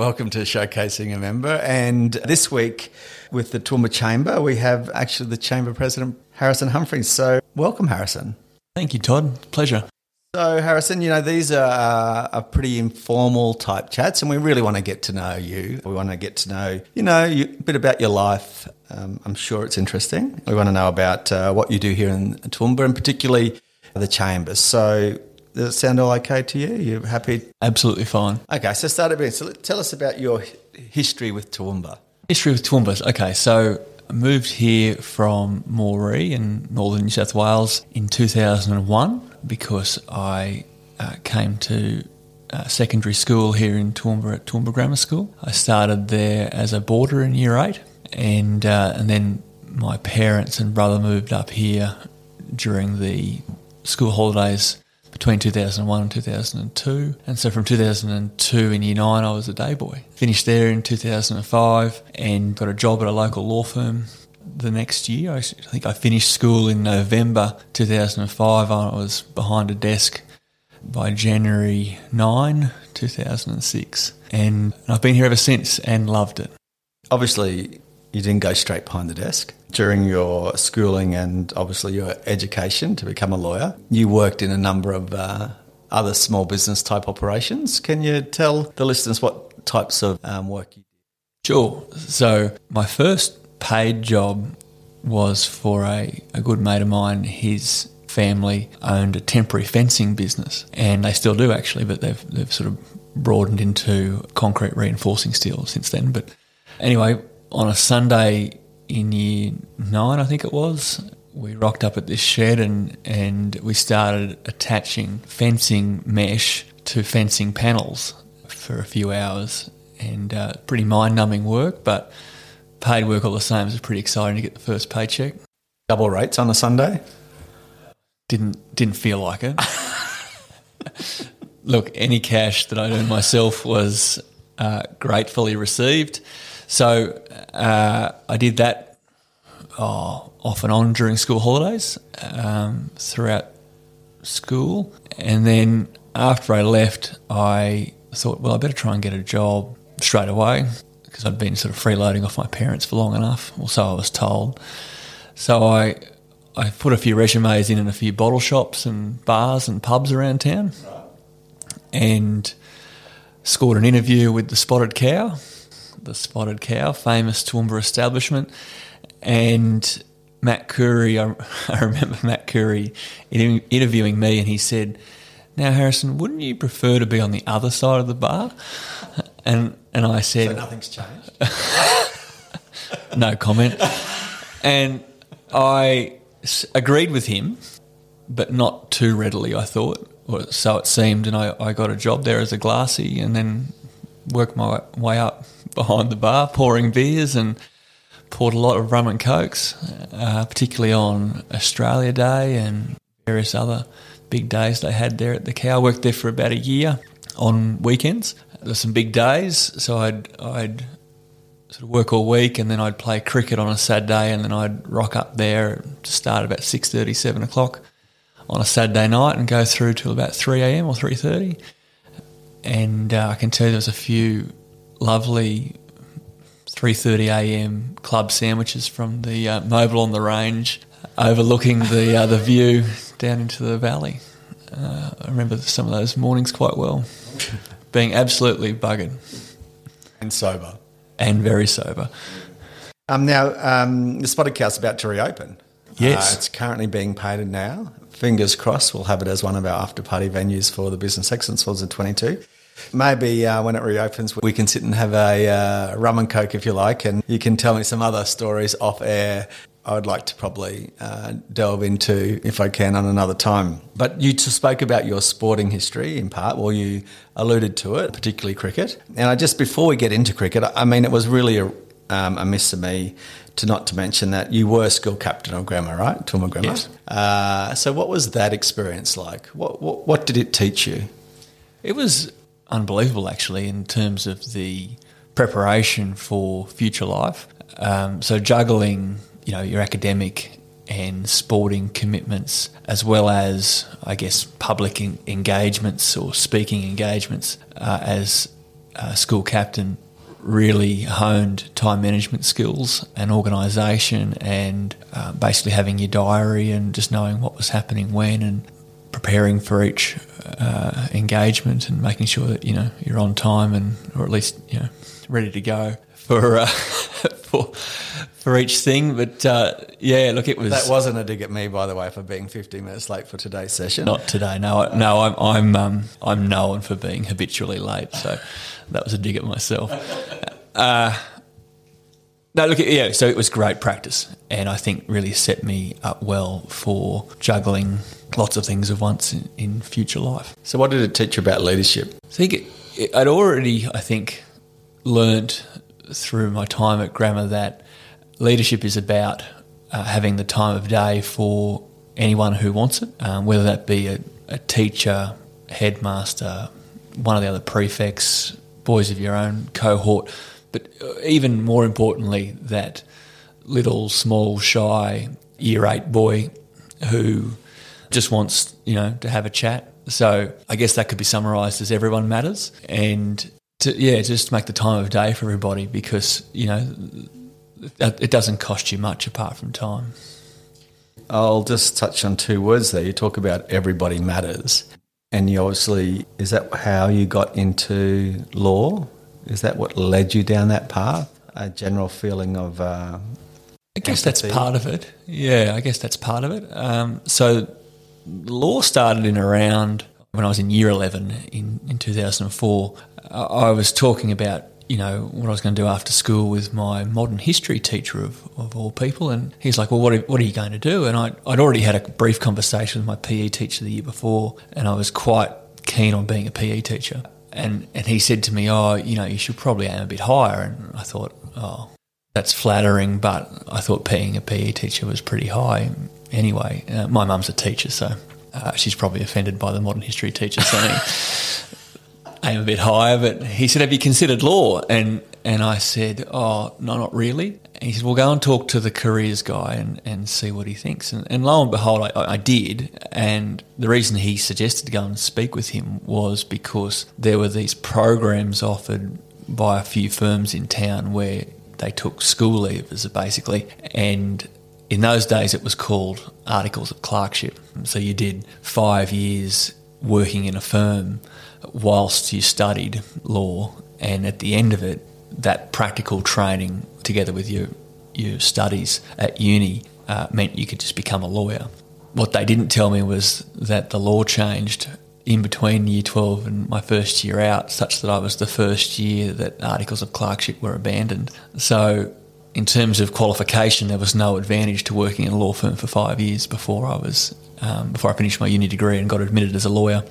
welcome to Showcasing a Member. And this week with the Toowoomba Chamber, we have actually the Chamber President, Harrison Humphreys. So, welcome, Harrison. Thank you, Todd. Pleasure. So, Harrison, you know, these are, uh, are pretty informal type chats, and we really want to get to know you. We want to get to know, you know, you, a bit about your life. Um, I'm sure it's interesting. We want to know about uh, what you do here in Toowoomba, and particularly the chambers. So, does it sound all okay to you? You're happy? Absolutely fine. Okay, so start a bit. So tell us about your history with Toowoomba. History with Toowoomba. Okay, so I moved here from Moree in northern New South Wales in 2001 because I uh, came to uh, secondary school here in Toowoomba at Toowoomba Grammar School. I started there as a boarder in year eight, and uh, and then my parents and brother moved up here during the school holidays between 2001 and 2002. And so from 2002 in year nine, I was a day boy. Finished there in 2005 and got a job at a local law firm the next year. I think I finished school in November 2005. I was behind a desk by January 9, 2006. And I've been here ever since and loved it. Obviously, you didn't go straight behind the desk. During your schooling and obviously your education to become a lawyer, you worked in a number of uh, other small business type operations. Can you tell the listeners what types of um, work you did? Sure. So, my first paid job was for a, a good mate of mine. His family owned a temporary fencing business, and they still do actually, but they've, they've sort of broadened into concrete reinforcing steel since then. But anyway, on a Sunday in year nine, I think it was, we rocked up at this shed and, and we started attaching fencing mesh to fencing panels for a few hours. And uh, pretty mind numbing work, but paid work all the same. It was pretty exciting to get the first paycheck. Double rates on a Sunday? Didn't didn't feel like it. Look, any cash that I earned myself was uh, gratefully received. So uh, I did that oh, off and on during school holidays um, throughout school. And then after I left, I thought, well, I better try and get a job straight away because I'd been sort of freeloading off my parents for long enough, or so I was told. So I I put a few resumes in in a few bottle shops and bars and pubs around town, and scored an interview with the Spotted Cow the Spotted Cow, famous Toowoomba establishment. And Matt Curry, I, I remember Matt Curry interviewing me, and he said, "Now, Harrison, wouldn't you prefer to be on the other side of the bar?" And and I said, "So nothing's changed." no comment. And I agreed with him, but not too readily. I thought, or so it seemed, and I, I got a job there as a glassy, and then worked my way up behind the bar, pouring beers and poured a lot of rum and cokes, uh, particularly on Australia Day and various other big days they had there at the cow. I worked there for about a year on weekends. There's some big days, so I'd I'd sort of work all week, and then I'd play cricket on a Saturday, and then I'd rock up there to start about six thirty, seven o'clock on a Saturday night, and go through till about three a.m. or three thirty. And uh, I can tell you there was a few lovely 3:30 a.m. club sandwiches from the uh, Mobil on the Range, overlooking the uh, the view down into the valley. Uh, I remember some of those mornings quite well, being absolutely buggered and sober, and very sober. Um, now um, the Spotted Cow's about to reopen. Yes, uh, it's currently being painted now. Fingers crossed, we'll have it as one of our after party venues for the Business Excellence Awards in 22. Maybe uh, when it reopens, we can sit and have a uh, rum and coke if you like, and you can tell me some other stories off air. I would like to probably uh, delve into if I can on another time. But you spoke about your sporting history in part, or you alluded to it, particularly cricket. And I just before we get into cricket, I mean, it was really a, um, a miss of me to not to mention that you were school captain of grammar, right? Toowoomba Grammar. Yes. Uh, so, what was that experience like? What, what, what did it teach you? It was unbelievable, actually, in terms of the preparation for future life. Um, so juggling, you know, your academic and sporting commitments, as well as, I guess, public engagements or speaking engagements uh, as uh, school captain, really honed time management skills and organisation, and uh, basically having your diary and just knowing what was happening when and preparing for each uh, engagement and making sure that you know you're on time and or at least you know ready to go for uh, for for each thing. But uh, yeah, look, it was That wasn't a dig at me, by the way, for being 15 minutes late for today's session. not today. No, I- no, I'm I'm um, I'm known for being habitually late, so that was a dig at myself. Uh, no, look, yeah. So it was great practice, and I think really set me up well for juggling lots of things at once in, in future life. So, what did it teach you about leadership? I think it, it, I'd already, I think, learnt through my time at Grammar that leadership is about uh, having the time of day for anyone who wants it, um, whether that be a, a teacher, headmaster, one of the other prefects, boys of your own cohort, but uh, even more importantly, that little, small, shy year eight boy who just wants, you know, to have a chat. So I guess that could be summarised as everyone matters, and to, yeah, just make the time of day for everybody because you know it doesn't cost you much apart from time. I'll just touch on two words there. You talk about everybody matters. And you obviously, is that how you got into law? Is that what led you down that path? A general feeling of. Uh, I guess that's part of it. Yeah, I guess that's part of it. Um, so, law started in around when I was in year 11 in, in 2004. I, I was talking about, you know, what I was going to do after school with my modern history teacher of, of all people. And he's like, well, what are, what are you going to do? And I, I'd already had a brief conversation with my PE teacher the year before, and I was quite keen on being a PE teacher. And, and he said to me, oh, you know, you should probably aim a bit higher. And I thought, oh, that's flattering, but I thought being a PE teacher was pretty high anyway. Uh, my mum's a teacher, so uh, she's probably offended by the modern history teacher saying aim a bit higher. But he said, "Have you considered law?" And and I said, "Oh, no, not really." And he said, "Well, go and talk to the careers guy and, and see what he thinks." And, and lo and behold, I, I did. And the reason he suggested to go and speak with him was because there were these programs offered by a few firms in town where they took school leavers basically and in those days it was called articles of clerkship so you did five years working in a firm whilst you studied law and at the end of it that practical training together with your your studies at uni uh, meant you could just become a lawyer what they didn't tell me was that the law changed in between year 12 and my first year out, such that I was the first year that articles of clerkship were abandoned. So, in terms of qualification, there was no advantage to working in a law firm for five years before I was um, before I finished my uni degree and got admitted as a lawyer.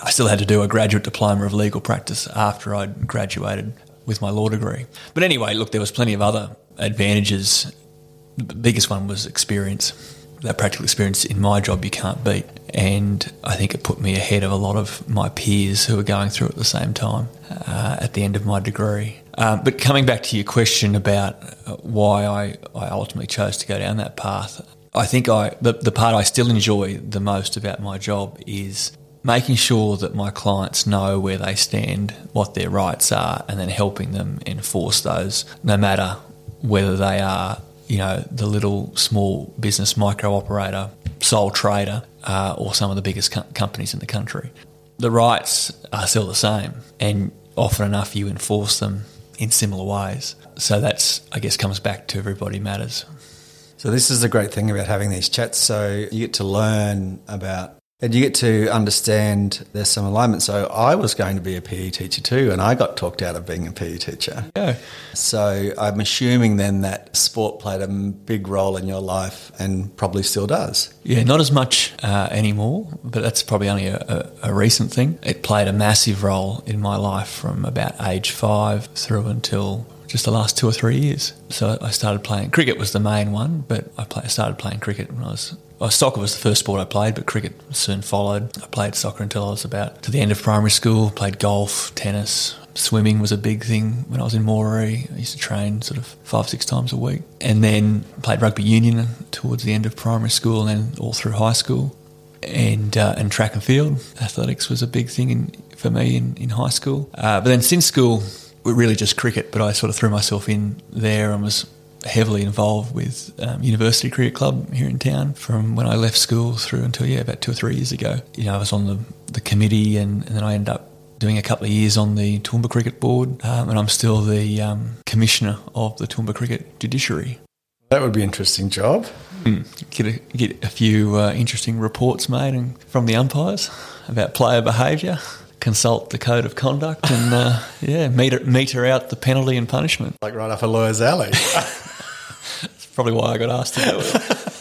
I still had to do a graduate diploma of legal practice after I'd graduated with my law degree. But anyway, look, there was plenty of other advantages. The biggest one was experience that practical experience in my job you can't beat. And I think it put me ahead of a lot of my peers who were going through at the same time uh, at the end of my degree. Um, but coming back to your question about uh, why I, I ultimately chose to go down that path, I think I the, the part I still enjoy the most about my job is making sure that my clients know where they stand, what their rights are, and then helping them enforce those, no matter whether they are you know, the little small business micro operator, sole trader, uh, or some of the biggest co- companies in the country. The rights are still the same, and often enough you enforce them in similar ways. So that's, I guess, comes back to everybody matters. So this is the great thing about having these chats. So you get to learn about and you get to understand there's some alignment. So I was going to be a PE teacher too, and I got talked out of being a PE teacher. Yeah. So I'm assuming then that sport played a big role in your life and probably still does. Yeah, not as much uh, anymore, but that's probably only a, a, a recent thing. It played a massive role in my life from about age five through until just the last two or three years. So I started playing cricket was the main one, but I play, started playing cricket when I was. Well, soccer was the first sport I played, but cricket soon followed. I played soccer until I was about to the end of primary school. Played golf, tennis, swimming was a big thing when I was in Moree. I used to train sort of five, six times a week. And then played rugby union towards the end of primary school and then all through high school. and uh, and track and field. Athletics was a big thing in, for me in, in high school. Uh, but then since school, really just cricket. But I sort of threw myself in there and was heavily involved with um, University Cricket Club here in town from when I left school through until yeah about two or three years ago. You know, I was on the the committee and, and then I ended up doing a couple of years on the Toowoomba Cricket Board, um, and I'm still the um, commissioner of the Toowoomba Cricket Judiciary. That would be an interesting job. Mm. Get a, get a few uh, interesting reports made and, from the umpires about player behaviour. Consult the code of conduct and uh, yeah, meter, meter out the penalty and punishment. Like right off a lawyer's alley. That's probably why I got asked to do it.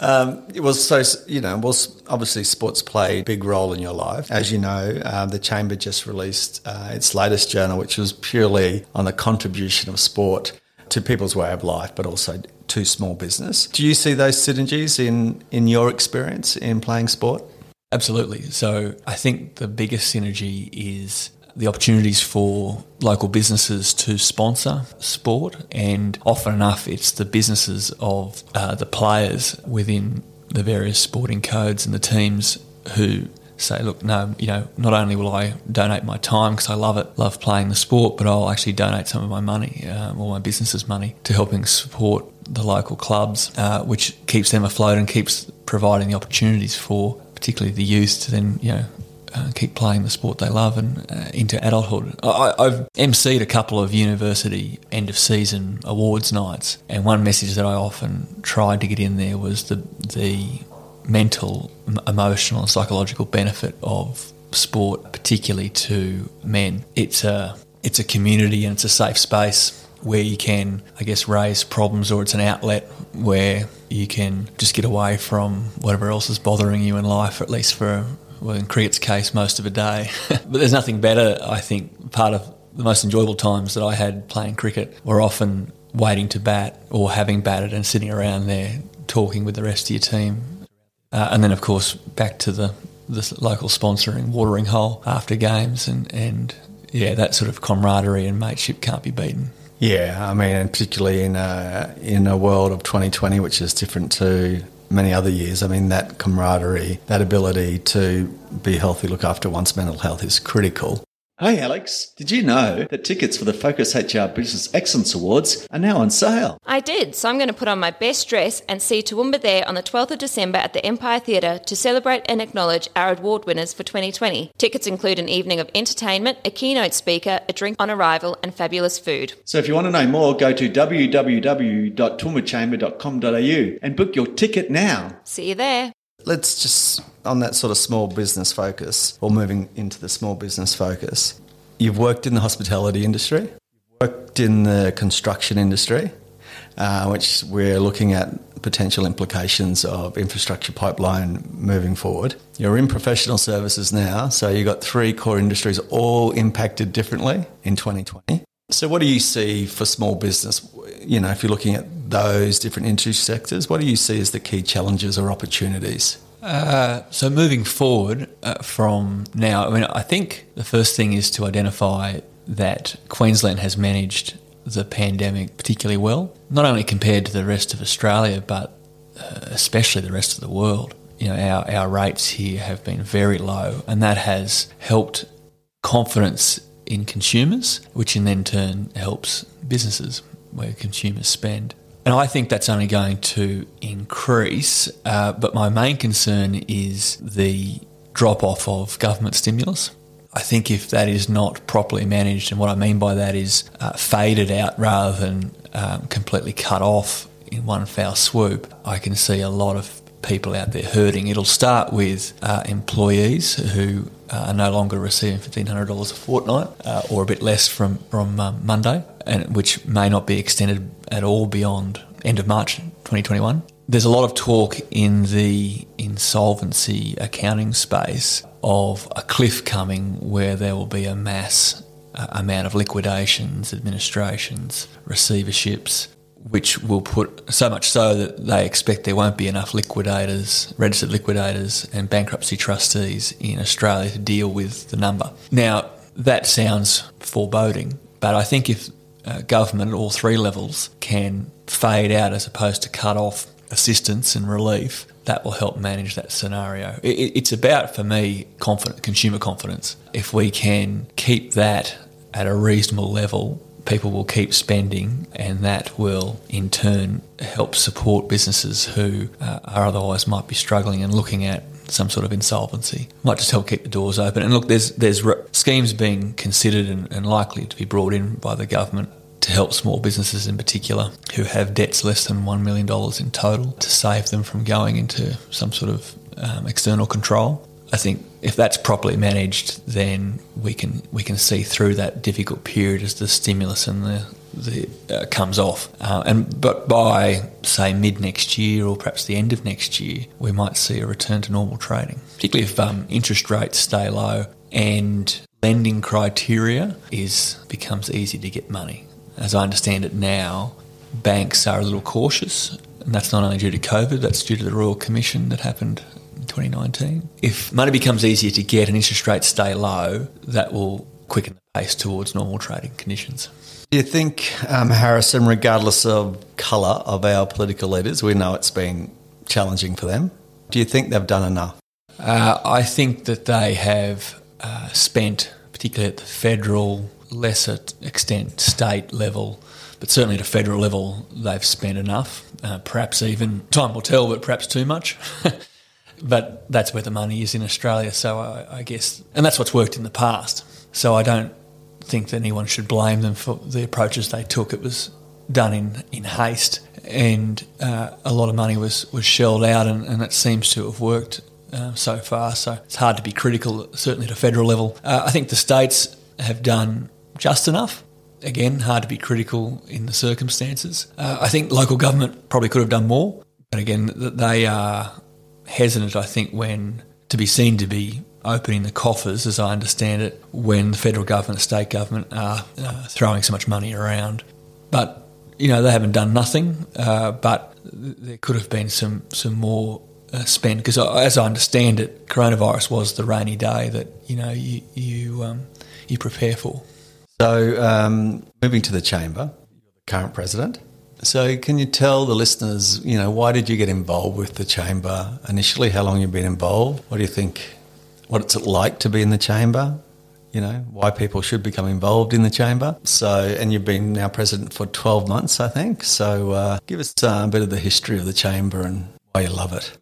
Um, it was so you know was obviously sports played a big role in your life as you know um, the chamber just released uh, its latest journal which was purely on the contribution of sport to people's way of life but also to small business do you see those synergies in in your experience in playing sport absolutely. So i think the biggest synergy is the opportunities for local businesses to sponsor sport, and often enough, it's the businesses of uh, the players within the various sporting codes and the teams who say, look, no, you know, not only will I donate my time because I love it, love playing the sport, but I'll actually donate some of my money um, or my business's money to helping support the local clubs, uh, which keeps them afloat and keeps providing the opportunities for particularly the youth to then, you know, uh, keep playing the sport they love and uh, into adulthood. I, have MC'd a couple of university end of season awards nights, and one message that I often tried to get in there was the the mental, emotional, and psychological benefit of sport, particularly to men. It's a it's a community and it's a safe space where you can, I guess, raise problems, or it's an outlet where you can just get away from whatever else is bothering you in life, at least for well, in cricket's case, most of a day. but there's nothing better, I think. Part of the most enjoyable times that I had playing cricket were often waiting to bat or having batted and sitting around there talking with the rest of your team. Uh, and then, of course, back to the, the local sponsoring, watering hole after games. And, and yeah, that sort of camaraderie and mateship can't be beaten. Yeah, I mean, particularly in a, in a world of 2020, which is different to many other years. I mean, that camaraderie, that ability to be healthy, look after one's mental health is critical. Hey Alex, did you know that tickets for the Focus HR Business Excellence Awards are now on sale? I did, so I'm going to put on my best dress and see Toowoomba there on the 12th of December at the Empire Theatre to celebrate and acknowledge our award winners for 2020. Tickets include an evening of entertainment, a keynote speaker, a drink on arrival, and fabulous food. So if you want to know more, go to www.toowoomba.chamber.com.au and book your ticket now. See you there. Let's just, on that sort of small business focus, or moving into the small business focus, you've worked in the hospitality industry, worked in the construction industry, uh, which we're looking at potential implications of infrastructure pipeline moving forward. You're in professional services now, so you've got three core industries all impacted differently in 2020. So, what do you see for small business? You know, if you're looking at those different industry sectors, what do you see as the key challenges or opportunities? Uh, so, moving forward uh, from now, I mean, I think the first thing is to identify that Queensland has managed the pandemic particularly well, not only compared to the rest of Australia, but uh, especially the rest of the world. You know, our, our rates here have been very low, and that has helped confidence in consumers, which in then turn helps businesses where consumers spend. And I think that's only going to increase. Uh, but my main concern is the drop off of government stimulus. I think if that is not properly managed, and what I mean by that is uh, faded out rather than um, completely cut off in one foul swoop, I can see a lot of people out there hurting. It'll start with uh, employees who uh, are no longer receiving $1,500 a fortnight uh, or a bit less from, from um, Monday, and which may not be extended at all beyond end of March 2021. There's a lot of talk in the insolvency accounting space of a cliff coming where there will be a mass uh, amount of liquidations, administrations, receiverships, which will put so much so that they expect there won't be enough liquidators, registered liquidators, and bankruptcy trustees in Australia to deal with the number. Now, that sounds foreboding, but I think if uh, government at all three levels can fade out as opposed to cut off assistance and relief, that will help manage that scenario. It, it's about, for me, confident, consumer confidence. If we can keep that at a reasonable level, people will keep spending, and that will in turn help support businesses who uh, are otherwise might be struggling and looking at some sort of insolvency. Might just help keep the doors open. And look, there's there's re- schemes being considered and, and likely to be brought in by the government to help small businesses in particular who have debts less than $1 million in total to save them from going into some sort of um, external control. I think if that's properly managed, then we can we can see through that difficult period as the stimulus and the the uh, comes off. Uh, and but by say mid next year or perhaps the end of next year, we might see a return to normal trading, particularly if um, interest rates stay low and lending criteria is becomes easy to get money. As I understand it now, banks are a little cautious, and that's not only due to COVID, that's due to the Royal Commission that happened 2019. If money becomes easier to get and interest rates stay low, that will quicken the pace towards normal trading conditions. Do you think, um, Harrison, regardless of colour of our political leaders, we know it's been challenging for them, do you think they've done enough? Uh, I think that they have uh, spent, particularly at the federal, lesser extent state level, but certainly at a federal level, they've spent enough. Uh, perhaps even, time will tell, but perhaps too much. but that's where the money is in Australia, so I, I guess, and that's what's worked in the past. So I don't think that anyone should blame them for the approaches they took. It was done in, in haste, and uh, a lot of money was, was shelled out, and, and it seems to have worked uh, so far. So it's hard to be critical, certainly at a federal level. Uh, I think the states have done just enough. Again, hard to be critical in the circumstances. Uh, I think local government probably could have done more. But again, they are hesitant, I think, when to be seen to be opening the coffers, as I understand it, when the federal government, state government are uh, throwing so much money around. But you know they haven't done nothing, uh, but there could have been some some more uh, spent because, as I understand it, coronavirus was the rainy day that you know you you um, you prepare for. So, um, moving to the chamber, current president. So, can you tell the listeners, you know, why did you get involved with the chamber initially? How long you've been involved? What do you think? What's it like to be in the chamber? You know, why people should become involved in the chamber. So, and you've been now president for 12 months, I think. So, uh, give us uh, a bit of the history of the chamber and why you love it.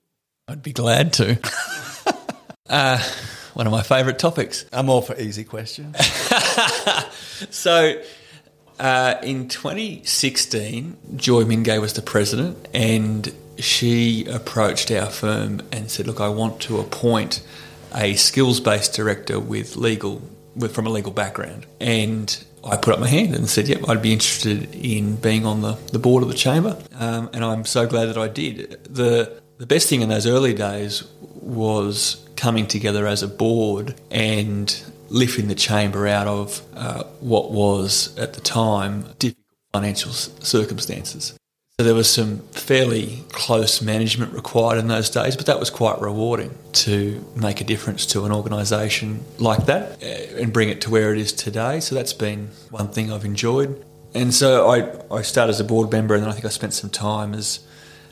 I'd be glad to. uh, one of my favourite topics. I'm all for easy questions. so, uh, in 2016, Joy Mingay was the president, and she approached our firm and said, "Look, I want to appoint a skills-based director with legal, with, from a legal background." And I put up my hand and said, "Yep, I'd be interested in being on the, the board of the chamber." Um, and I'm so glad that I did. the The best thing in those early days was coming together as a board and lifting the chamber out of uh, what was at the time difficult financial circumstances. So there was some fairly close management required in those days, but that was quite rewarding to make a difference to an organisation like that uh, and bring it to where it is today. So that's been one thing I've enjoyed. And so I, I started as a board member and then I think I spent some time as,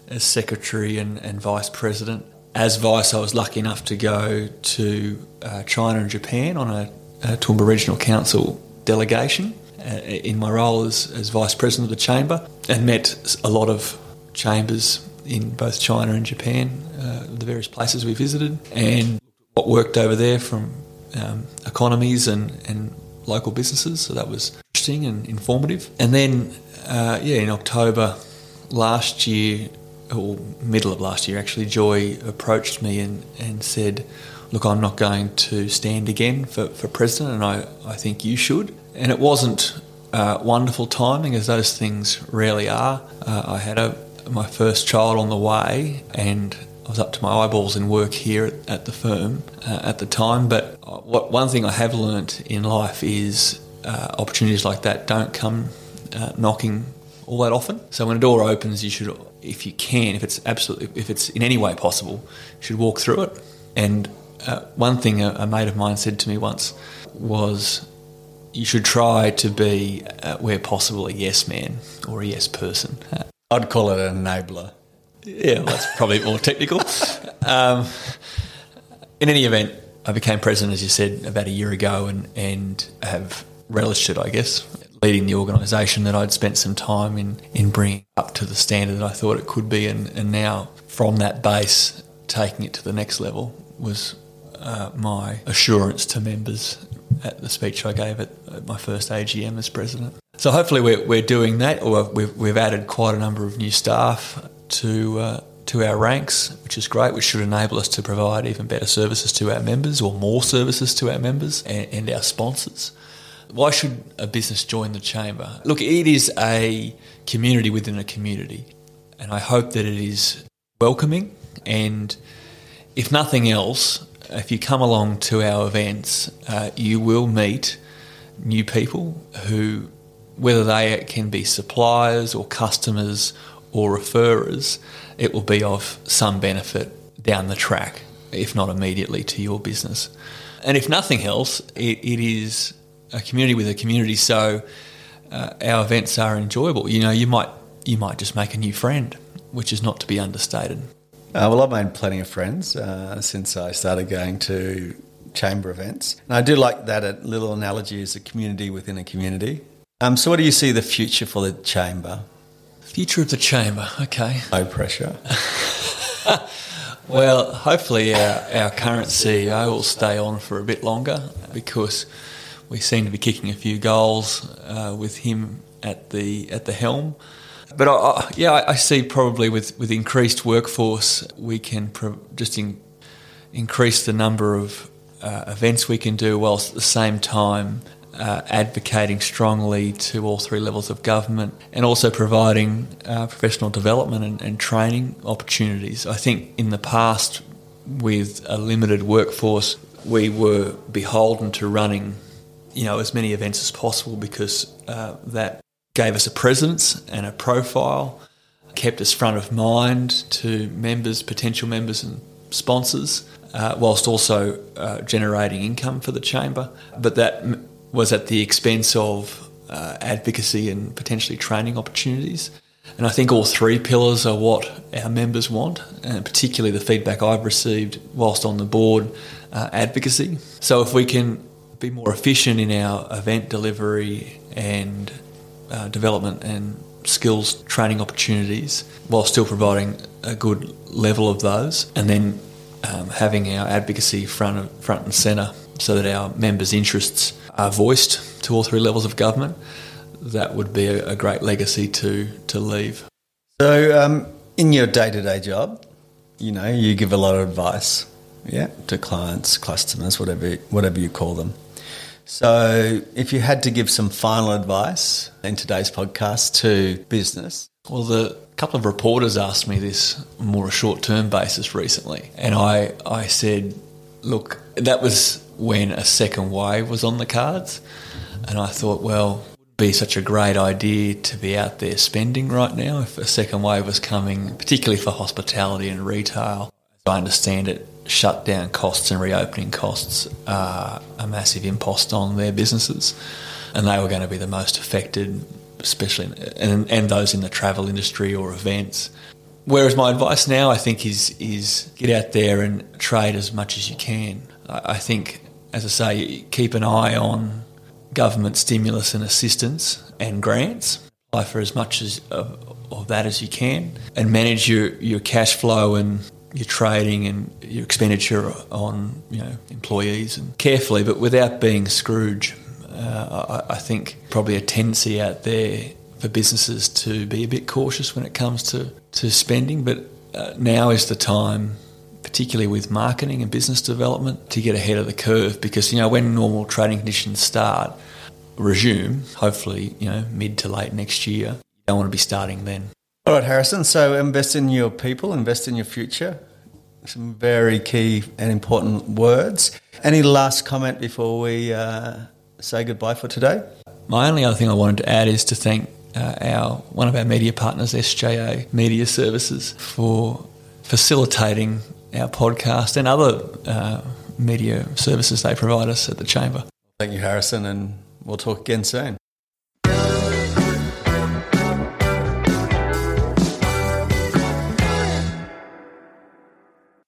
as secretary and, and vice president as vice, I was lucky enough to go to uh, China and Japan on a, a Toowoomba Regional Council delegation uh, in my role as, as vice president of the chamber and met a lot of chambers in both China and Japan, uh, the various places we visited, and what worked over there from um, economies and, and local businesses. So that was interesting and informative. And then, uh, yeah, in October last year, or middle of last year actually, Joy approached me and, and said, Look, I'm not going to stand again for, for president, and I, I think you should. And it wasn't uh, wonderful timing, as those things rarely are. Uh, I had a, my first child on the way, and I was up to my eyeballs in work here at, at the firm uh, at the time. But uh, what one thing I have learnt in life is uh, opportunities like that don't come uh, knocking all that often. So when a door opens, you should if you can, if it's absolutely, if it's in any way possible, you should walk through it. And uh, one thing a, a, mate of mine said to me once was, you should try to be, uh, where possible, a yes man or a yes person. I'd call it an enabler. Yeah, well, that's probably more technical. Um, in any event, I became president, as you said, about a year ago and, and have relished it, I guess, leading the organisation that I'd spent some time in, in bringing up to the standard that I thought it could be. And, and now, from that base, taking it to the next level was uh, my assurance to members at the speech I gave at, at my first AGM as president. So hopefully we're, we're doing that, or we've, we've added quite a number of new staff to uh, to our ranks, which is great, which should enable us to provide even better services to our members or more services to our members and, and our sponsors. Why should a business join the chamber? Look, it is a community within a community, and I hope that it is welcoming. And if nothing else, if you come along to our events, uh, you will meet new people who, whether they can be suppliers or customers or referrers, it will be of some benefit down the track, if not immediately, to your business. And if nothing else, it, it is a community with a community, so uh, our events are enjoyable. You know, you might you might just make a new friend, which is not to be understated. Uh, well, I've made plenty of friends uh, since I started going to chamber events. And I do like that a little analogy is a community within a community. Um, so, what do you see the future for the chamber? Future of the chamber, okay. No pressure. well, hopefully, our, our current CEO will stay on for a bit longer because we seem to be kicking a few goals uh, with him at the at the helm. But I, I, yeah, I, see probably with, with increased workforce, we can pro- just in, increase the number of uh, events we can do, whilst at the same time uh, advocating strongly to all three levels of government and also providing uh, professional development and, and, training opportunities. I think in the past, with a limited workforce, we were beholden to running, you know, as many events as possible because uh, that gave us a presence and a profile, kept us front of mind to members, potential members, and sponsors. Uh, whilst also uh, generating income for the chamber, but that was at the expense of uh, advocacy and potentially training opportunities. And I think all three pillars are what our members want, and particularly the feedback I've received whilst on the board uh, advocacy. So if we can be more efficient in our event delivery and uh, development and skills training opportunities while still providing a good level of those, and then um, having our advocacy front, front and centre so that our members' interests are voiced to all three levels of government, that would be a, a great legacy to, to leave. So, um, in your day to day job, you know, you give a lot of advice, yeah, to clients, customers, whatever, whatever you call them. So, if you had to give some final advice in today's podcast to business, well, the couple of reporters asked me this more a short term basis recently, and I I said, look, that was when a second wave was on the cards. And I thought, well, be such a great idea to be out there spending right now if a second wave was coming, particularly for hospitality and retail. I understand it, shutdown costs and reopening costs are a massive impost on their businesses. And they were going to be the most affected, especially, and, and those in the travel industry or events. Whereas my advice now, I think, is is get out there and trade as much as you can. I think, as I say, keep an eye on government stimulus and assistance and grants. Apply for as much as of, of that as you can, and manage your, your cash flow and your trading and your expenditure on you know employees and carefully, but without being Scrooge. Uh, I, I, think probably a tendency out there for businesses to be a bit cautious when it comes to, to spending, but uh, now is the time particularly with marketing and business development, to get ahead of the curve because, you know, when normal trading conditions start, resume, hopefully, you know, mid to late next year, you don't want to be starting then. All right, Harrison. So invest in your people, invest in your future. Some very key and important words. Any last comment before we uh, say goodbye for today? My only other thing I wanted to add is to thank uh, our one of our media partners, SJA Media Services, for facilitating our podcast and other uh, media services they provide us at the Chamber. Thank you, Harrison, and we'll talk again soon.